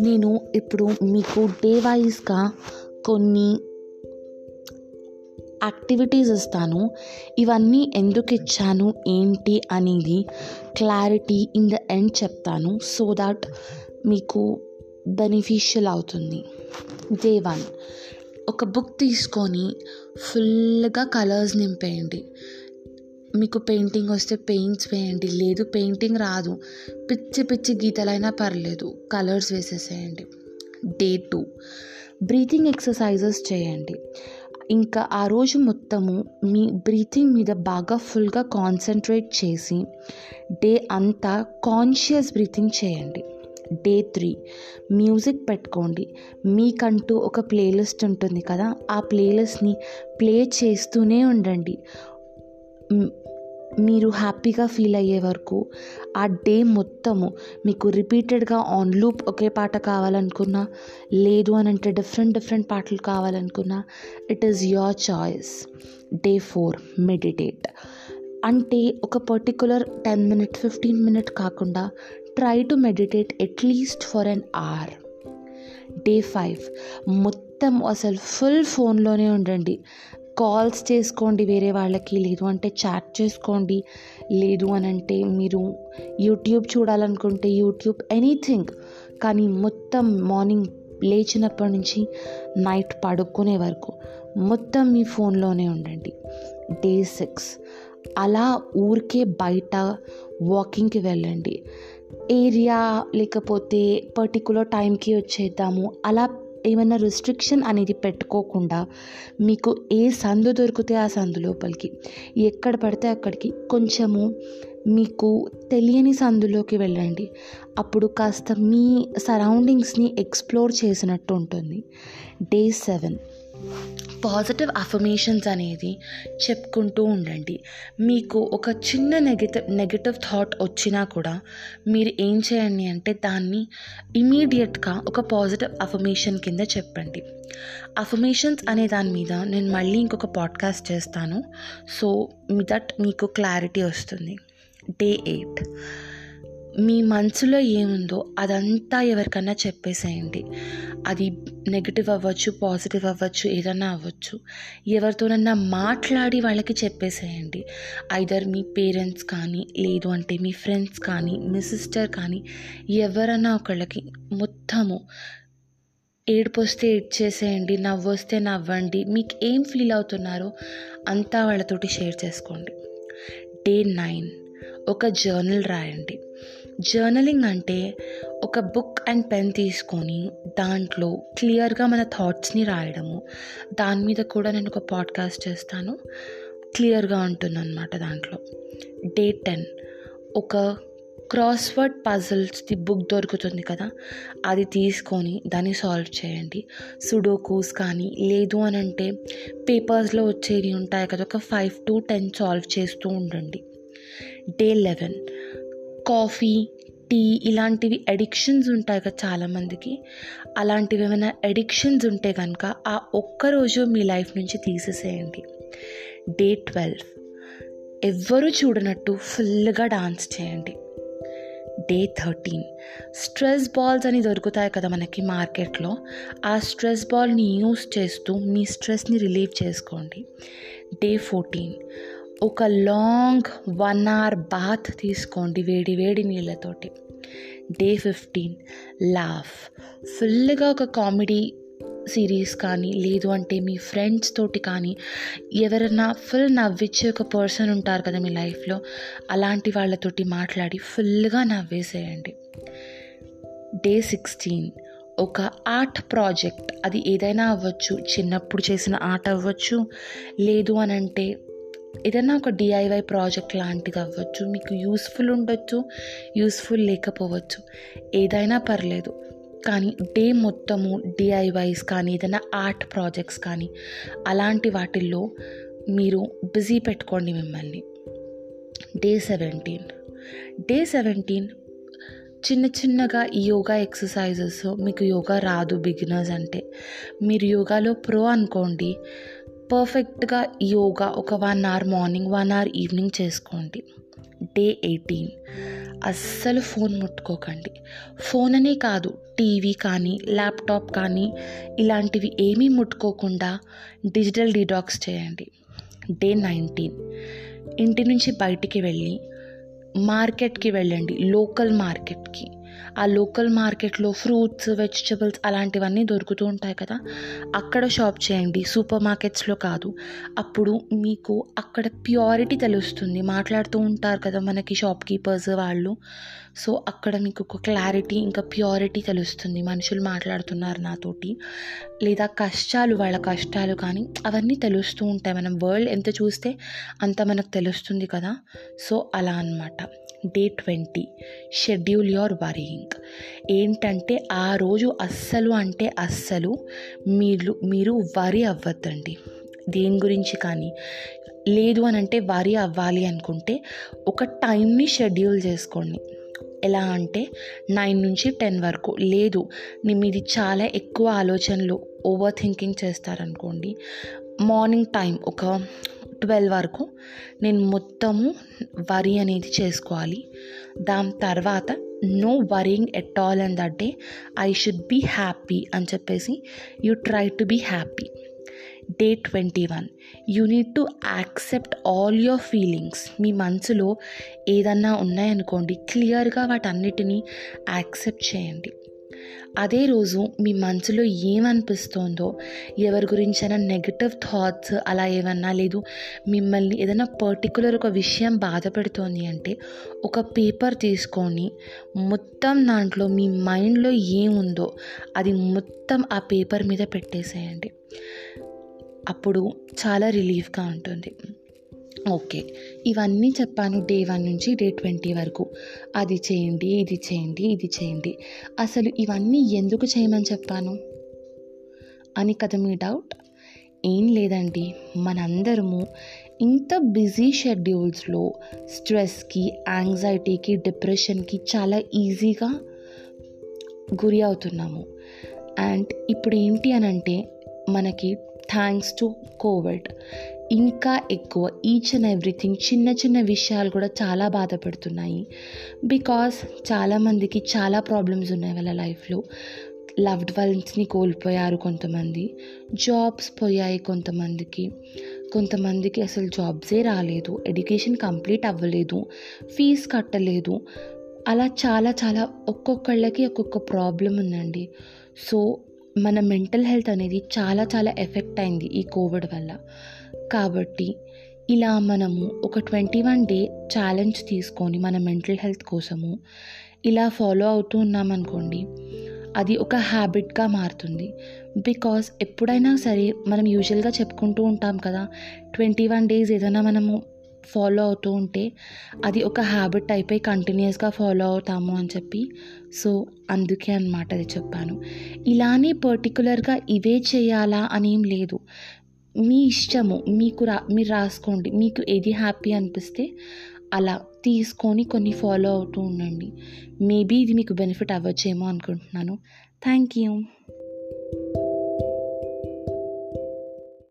నేను ఇప్పుడు మీకు డే వైజ్గా కొన్ని యాక్టివిటీస్ ఇస్తాను. ఇవన్నీ ఎందుకు ఇచ్చాను ఏంటి అనేది క్లారిటీ ఇన్ ద ఎండ్ చెప్తాను. సో దట్ మీకు బెనిఫిషియల్ అవుతుంది. Day one. ఒక బుక్ తీసుకొని ఫుల్గా కలర్స్ నింపేయండి. మీకు పెయింటింగ్ వస్తే పెయింట్స్ వేయండి. లేదు పెయింటింగ్ రాదు. పిచ్చి పిచ్చి గీతలైనా పర్లేదు. కలర్స్ వేసేసేయండి. Day two. బ్రీతింగ్ ఎక్సర్సైజెస్ చేయండి. ఇంకా ఆ రోజు మొత్తము మీ బ్రీతింగ్ మీద బాగా ఫుల్గా కాన్సన్ట్రేట్ చేసి డే అంతా కాన్షియస్ బ్రీతింగ్ చేయండి. Day three. మ్యూజిక్ పెట్టుకోండి. మీకంటూ ఒక ప్లేలిస్ట్ ఉంటుంది కదా ఆ ప్లేలిస్ట్ని ప్లే చేస్తూనే ఉండండి. మీరు హ్యాపీగా ఫీల్ అయ్యే వరకు ఆ డే మొత్తము మీకు రిపీటెడ్గా ఆన్ లూప్ ఒకే పాట కావాలనుకున్నా లేదు అని అంటే డిఫరెంట్ డిఫరెంట్ పాటలు కావాలనుకున్నా it is your choice day four meditate అంటే ఒక particular ten minute fifteen minute కాకుండా try to meditate at least for an hour day five మొత్తం అసలు ఫుల్ ఫోన్లోనే ఉండండి. కాల్స్ చేసుకోండి వేరే వాళ్ళకి. లేదు అంటే చాట్ చేసుకోండి. లేదు అని అంటే మీరు యూట్యూబ్ చూడాలనుకుంటే యూట్యూబ్ ఎనీథింగ్. కానీ మొత్తం మార్నింగ్ లేచినప్పటి నుంచి నైట్ పడుకునే వరకు మొత్తం మీ ఫోన్లోనే ఉండండి. Day six. అలా ఊరికే బయట వాకింగ్కి వెళ్ళండి. ఏరియా లేకపోతే పర్టికులర్ టైంకి వచ్చేద్దాము. అలా ఏమైనా రిస్ట్రిక్షన్ అనేది పెట్టుకోకుండా మీకు ఏ సందు దొరికితే ఆ సందు లోపలికి ఎక్కడ పడితే అక్కడికి కొంచెము మీకు తెలియని సందులోకి వెళ్ళండి. అప్పుడు కాస్త మీ సరౌండింగ్స్ని ఎక్స్ప్లోర్ చేసినట్టు ఉంటుంది. డే సెవెన్ పాజిటివ్ అఫర్మేషన్స్ అనేది చెప్పుకుంటూ ఉండండి. మీకు ఒక చిన్న నెగటివ్ నెగటివ్ థాట్ వచ్చినా కూడా మీరు ఏం చేయండి అంటే దాన్ని ఇమీడియట్గా ఒక పాజిటివ్ అఫర్మేషన్ కింద చెప్పండి. అఫర్మేషన్స్ అనే దాని మీద నేను మళ్ళీ ఇంకొక పాడ్కాస్ట్ చేస్తాను. సో దట్ మీకు క్లారిటీ వస్తుంది. డే ఎయిట్ మీ మనసులో ఏముందో అదంతా ఎవరికన్నా చెప్పేసేయండి. అది నెగిటివ్ అవ్వచ్చు పాజిటివ్ అవ్వచ్చు ఏదన్నా అవ్వచ్చు. ఎవరితోనన్నా మాట్లాడి వాళ్ళకి చెప్పేసేయండి. ఐదర్ మీ పేరెంట్స్ కానీ లేదు అంటే మీ ఫ్రెండ్స్ కానీ మీ సిస్టర్ కానీ ఎవరన్నా ఒకళ్ళకి మొత్తము ఏడుపు వస్తే ఏడ్చేసేయండి నవ్వు వస్తే నవ్వండి. మీకు ఏం ఫీల్ అవుతున్నారో అంతా వాళ్ళతోటి షేర్ చేసుకోండి. డే నైన్ ఒక జర్నల్ రాయండి. జర్నలింగ్ అంటే ఒక బుక్ అండ్ పెన్ తీసుకొని దాంట్లో క్లియర్గా మన థాట్స్ని రాయడము. దాని మీద కూడా నేను ఒక పాడ్కాస్ట్ చేస్తాను. క్లియర్గా ఉంటుంది అనమాట దాంట్లో. Day ten. ఒక క్రాస్వర్డ్ పజిల్స్ది బుక్ దొరుకుతుంది కదా అది తీసుకొని దాన్ని సాల్వ్ చేయండి. సుడోకోస్ కానీ లేదు అని అంటే పేపర్స్లో వచ్చేవి ఉంటాయి కదా ఒక ఫైవ్ టు టెన్ సాల్వ్ చేస్తూ ఉండండి. Day eleven. కాఫీ టీ ఇలాంటివి అడిక్షన్స్ ఉంటాయి కదా చాలామందికి. అలాంటివి ఏమైనా అడిక్షన్స్ ఉంటే కనుక ఆ ఒక్కరోజు మీ లైఫ్ నుంచి తీసేసేయండి. డే ట్వెల్వ్ ఎవ్వరూ చూడనట్టు ఫుల్గా డాన్స్ చేయండి. డే థర్టీన్ స్ట్రెస్ బాల్స్ అని దొరుకుతాయి కదా మనకి మార్కెట్లో. ఆ స్ట్రెస్ బాల్ని యూస్ చేస్తూ మీ స్ట్రెస్ని రిలీవ్ చేసుకోండి. డే ఫోర్టీన్ ఒక లాంగ్ వన్ అవర్ బాత్ తీసుకోండి వేడి వేడి నీళ్ళతోటి. డే ఫిఫ్టీన్ లాఫ్ ఫుల్గా ఒక కామెడీ సిరీస్ కానీ లేదు అంటే మీ ఫ్రెండ్స్ తోటి కానీ ఎవరైనా ఫుల్ నవ్విచ్చే ఒక పర్సన్ ఉంటారు కదా మీ లైఫ్లో అలాంటి వాళ్ళతోటి మాట్లాడి ఫుల్గా నవ్వేసేయండి. డే సిక్స్టీన్ ఒక ఆర్ట్ ప్రాజెక్ట్ అది ఏదైనా అవ్వచ్చు చిన్నప్పుడు చేసిన ఆర్ట్ అవ్వచ్చు లేదు అని అంటే ఏదైనా ఒక డిఐవై ప్రాజెక్ట్ లాంటిది అవ్వచ్చు మీకు యూస్ఫుల్ ఉండొచ్చు యూస్ఫుల్ లేకపోవచ్చు ఏదైనా పర్లేదు. కానీ డే మొత్తము డిఐవైస్ కానీ ఏదైనా ఆర్ట్ ప్రాజెక్ట్స్ కానీ అలాంటి వాటిల్లో మీరు బిజీ పెట్టుకోండి మిమ్మల్ని. Day seventeen. డే సెవెంటీన్ చిన్న చిన్నగా ఈ యోగా ఎక్సర్సైజెస్ మీకు యోగా రాదు బిగినర్స్ అంటే. మీరు యోగాలో ప్రో అనుకోండి పర్ఫెక్ట్గా యోగా ఒక one hour morning one hour evening చేసుకోండి. Day eighteen. అస్సలు ఫోన్ ముట్టుకోకండి. ఫోన్ అనే కాదు టీవీ కానీ ల్యాప్టాప్ కానీ ఇలాంటివి ఏమీ ముట్టుకోకుండా డిజిటల్ డిటాక్స్ చేయండి. Day nineteen. ఇంటి నుంచి బయటికి వెళ్ళి మార్కెట్కి వెళ్ళండి లోకల్ మార్కెట్కి. ఆ లోకల్ మార్కెట్లో ఫ్రూట్స్ వెజిటబుల్స్ అలాంటివన్నీ దొరుకుతూ ఉంటాయి కదా. అక్కడ షాప్ చేయండి. సూపర్ మార్కెట్స్లో కాదు. అప్పుడు మీకు అక్కడ ప్యూరిటీ తెలుస్తుంది. మాట్లాడుతూ ఉంటారు కదా మనకి షాప్ కీపర్స్ వాళ్ళు. సో అక్కడ మీకు ఒక క్లారిటీ ఇంకా ప్యూరిటీ తెలుస్తుంది. మనుషులు మాట్లాడుతున్నారు నాతోటి. లేదా కష్టాలు వాళ్ళ కష్టాలు కానీ అవన్నీ తెలుస్తూ ఉంటాయి. మనం వరల్డ్ ఎంత చూస్తే అంత మనకు తెలుస్తుంది కదా. సో అలా అనమాట day twenty. Schedule your worrying ఏంటంటే ఆ రోజు అస్సలు అంటే అస్సలు మీరు మీరు వరి అవ్వద్దండి. దేని గురించి కానీ. లేదు అని అంటే వరి అవ్వాలి అనుకుంటే ఒక టైంని షెడ్యూల్ చేసుకోండి. ఎలా అంటే నైన్ నుంచి టెన్ వరకు. లేదు మీది చాలా ఎక్కువ ఆలోచనలు ఓవర్ థింకింగ్ చేస్తారనుకోండి. మార్నింగ్ టైం ఒక ట్వెల్వ్ వరకు నేను మొత్తము వరి అనేది చేసుకోవాలి. దాని తర్వాత no worrying at all and that day I should be happy అని చెప్పేసి you try to be happy. Day twenty one. You need to accept all your feelings మీ మనసులో ఏదన్నా ఉన్నాయనుకోండి క్లియర్గా వాటన్నిటినీ యాక్సెప్ట్ చేయండి. అదే రోజు మీ మనసులో ఏమనిపిస్తోందో ఎవరి గురించైనా నెగటివ్ థాట్స్ అలా ఏమన్నా లేదు మిమ్మల్ని ఏదైనా పర్టికులర్ ఒక విషయం బాధ పెడుతోంది అంటే ఒక పేపర్ తీసుకొని మొత్తం దాంట్లో మీ మైండ్లో ఏముందో అది మొత్తం ఆ పేపర్ మీద పెట్టేసేయండి. అప్పుడు చాలా రిలీఫ్గా ఉంటుంది. ఓకే. ఇవన్నీ చెప్పాను డే వన్ నుంచి డే ట్వంటీ వరకు. అది చేయండి ఇది చేయండి ఇది చేయండి. అసలు ఇవన్నీ ఎందుకు చేయమని చెప్పాను? అని కదా మీ డౌట్ ఏం లేదండి. మనందరము ఇంత బిజీ షెడ్యూల్స్లో స్ట్రెస్కి యాంగ్జైటీకి డిప్రెషన్కి చాలా ఈజీగా గురి అవుతున్నాము. అండ్ ఇప్పుడు ఏంటి అని అంటే మనకి థ్యాంక్స్ టు కోవిడ్ ఇంకా ఎక్కువ ఈచ్ అండ్ ఎవ్రీథింగ్ చిన్న చిన్న విషయాలు కూడా చాలా బాధపడుతున్నాయి. బికాస్ చాలామందికి చాలా ప్రాబ్లమ్స్ ఉన్నాయి వాళ్ళ లైఫ్లో లవ్డ్ వన్స్ని కోల్పోయారు కొంతమంది. జాబ్స్ పోయాయి కొంతమందికి. కొంతమందికి అసలు జాబ్సే రాలేదు. ఎడ్యుకేషన్ కంప్లీట్ అవ్వలేదు. ఫీజు కట్టలేదు. అలా చాలా చాలా ఒక్కొక్కళ్ళకి ఒక్కొక్క ప్రాబ్లం ఉందండి. సో మన మెంటల్ హెల్త్ అనేది చాలా చాలా ఎఫెక్ట్ అయింది ఈ కోవిడ్ వల్ల. కాబట్టి ఇలా మనము ఒక ట్వంటీ వన్ డే ఛాలెంజ్ తీసుకొని మన మెంటల్ హెల్త్ కోసము ఇలా ఫాలో అవుతూ ఉన్నామనుకోండి అది ఒక హ్యాబిట్గా మారుతుంది. బికాస్ ఎప్పుడైనా సరే మనం యూజువల్గా చెప్పుకుంటూ ఉంటాం కదా ట్వంటీ వన్ డేస్ ఏదైనా మనము ఫాలో అవుతూ ఉంటే అది ఒక హ్యాబిట్ అయిపోయి కంటిన్యూస్గా ఫాలో అవుతాము అని చెప్పి సో అందుకే అనమాట అది చెప్పాను. ఇలానే పర్టికులర్గా ఇవే చేయాలా అనేం లేదు. మీ ఇష్టము మీకు రా మీరు రాసుకోండి మీకు ఏది హ్యాపీ అనిపిస్తే అలా తీసుకొని కొన్ని ఫాలో అవుతూ ఉండండి. మేబీ ఇది మీకు బెనిఫిట్ అవ్వచ్చేమో అనుకుంటున్నాను. Thank you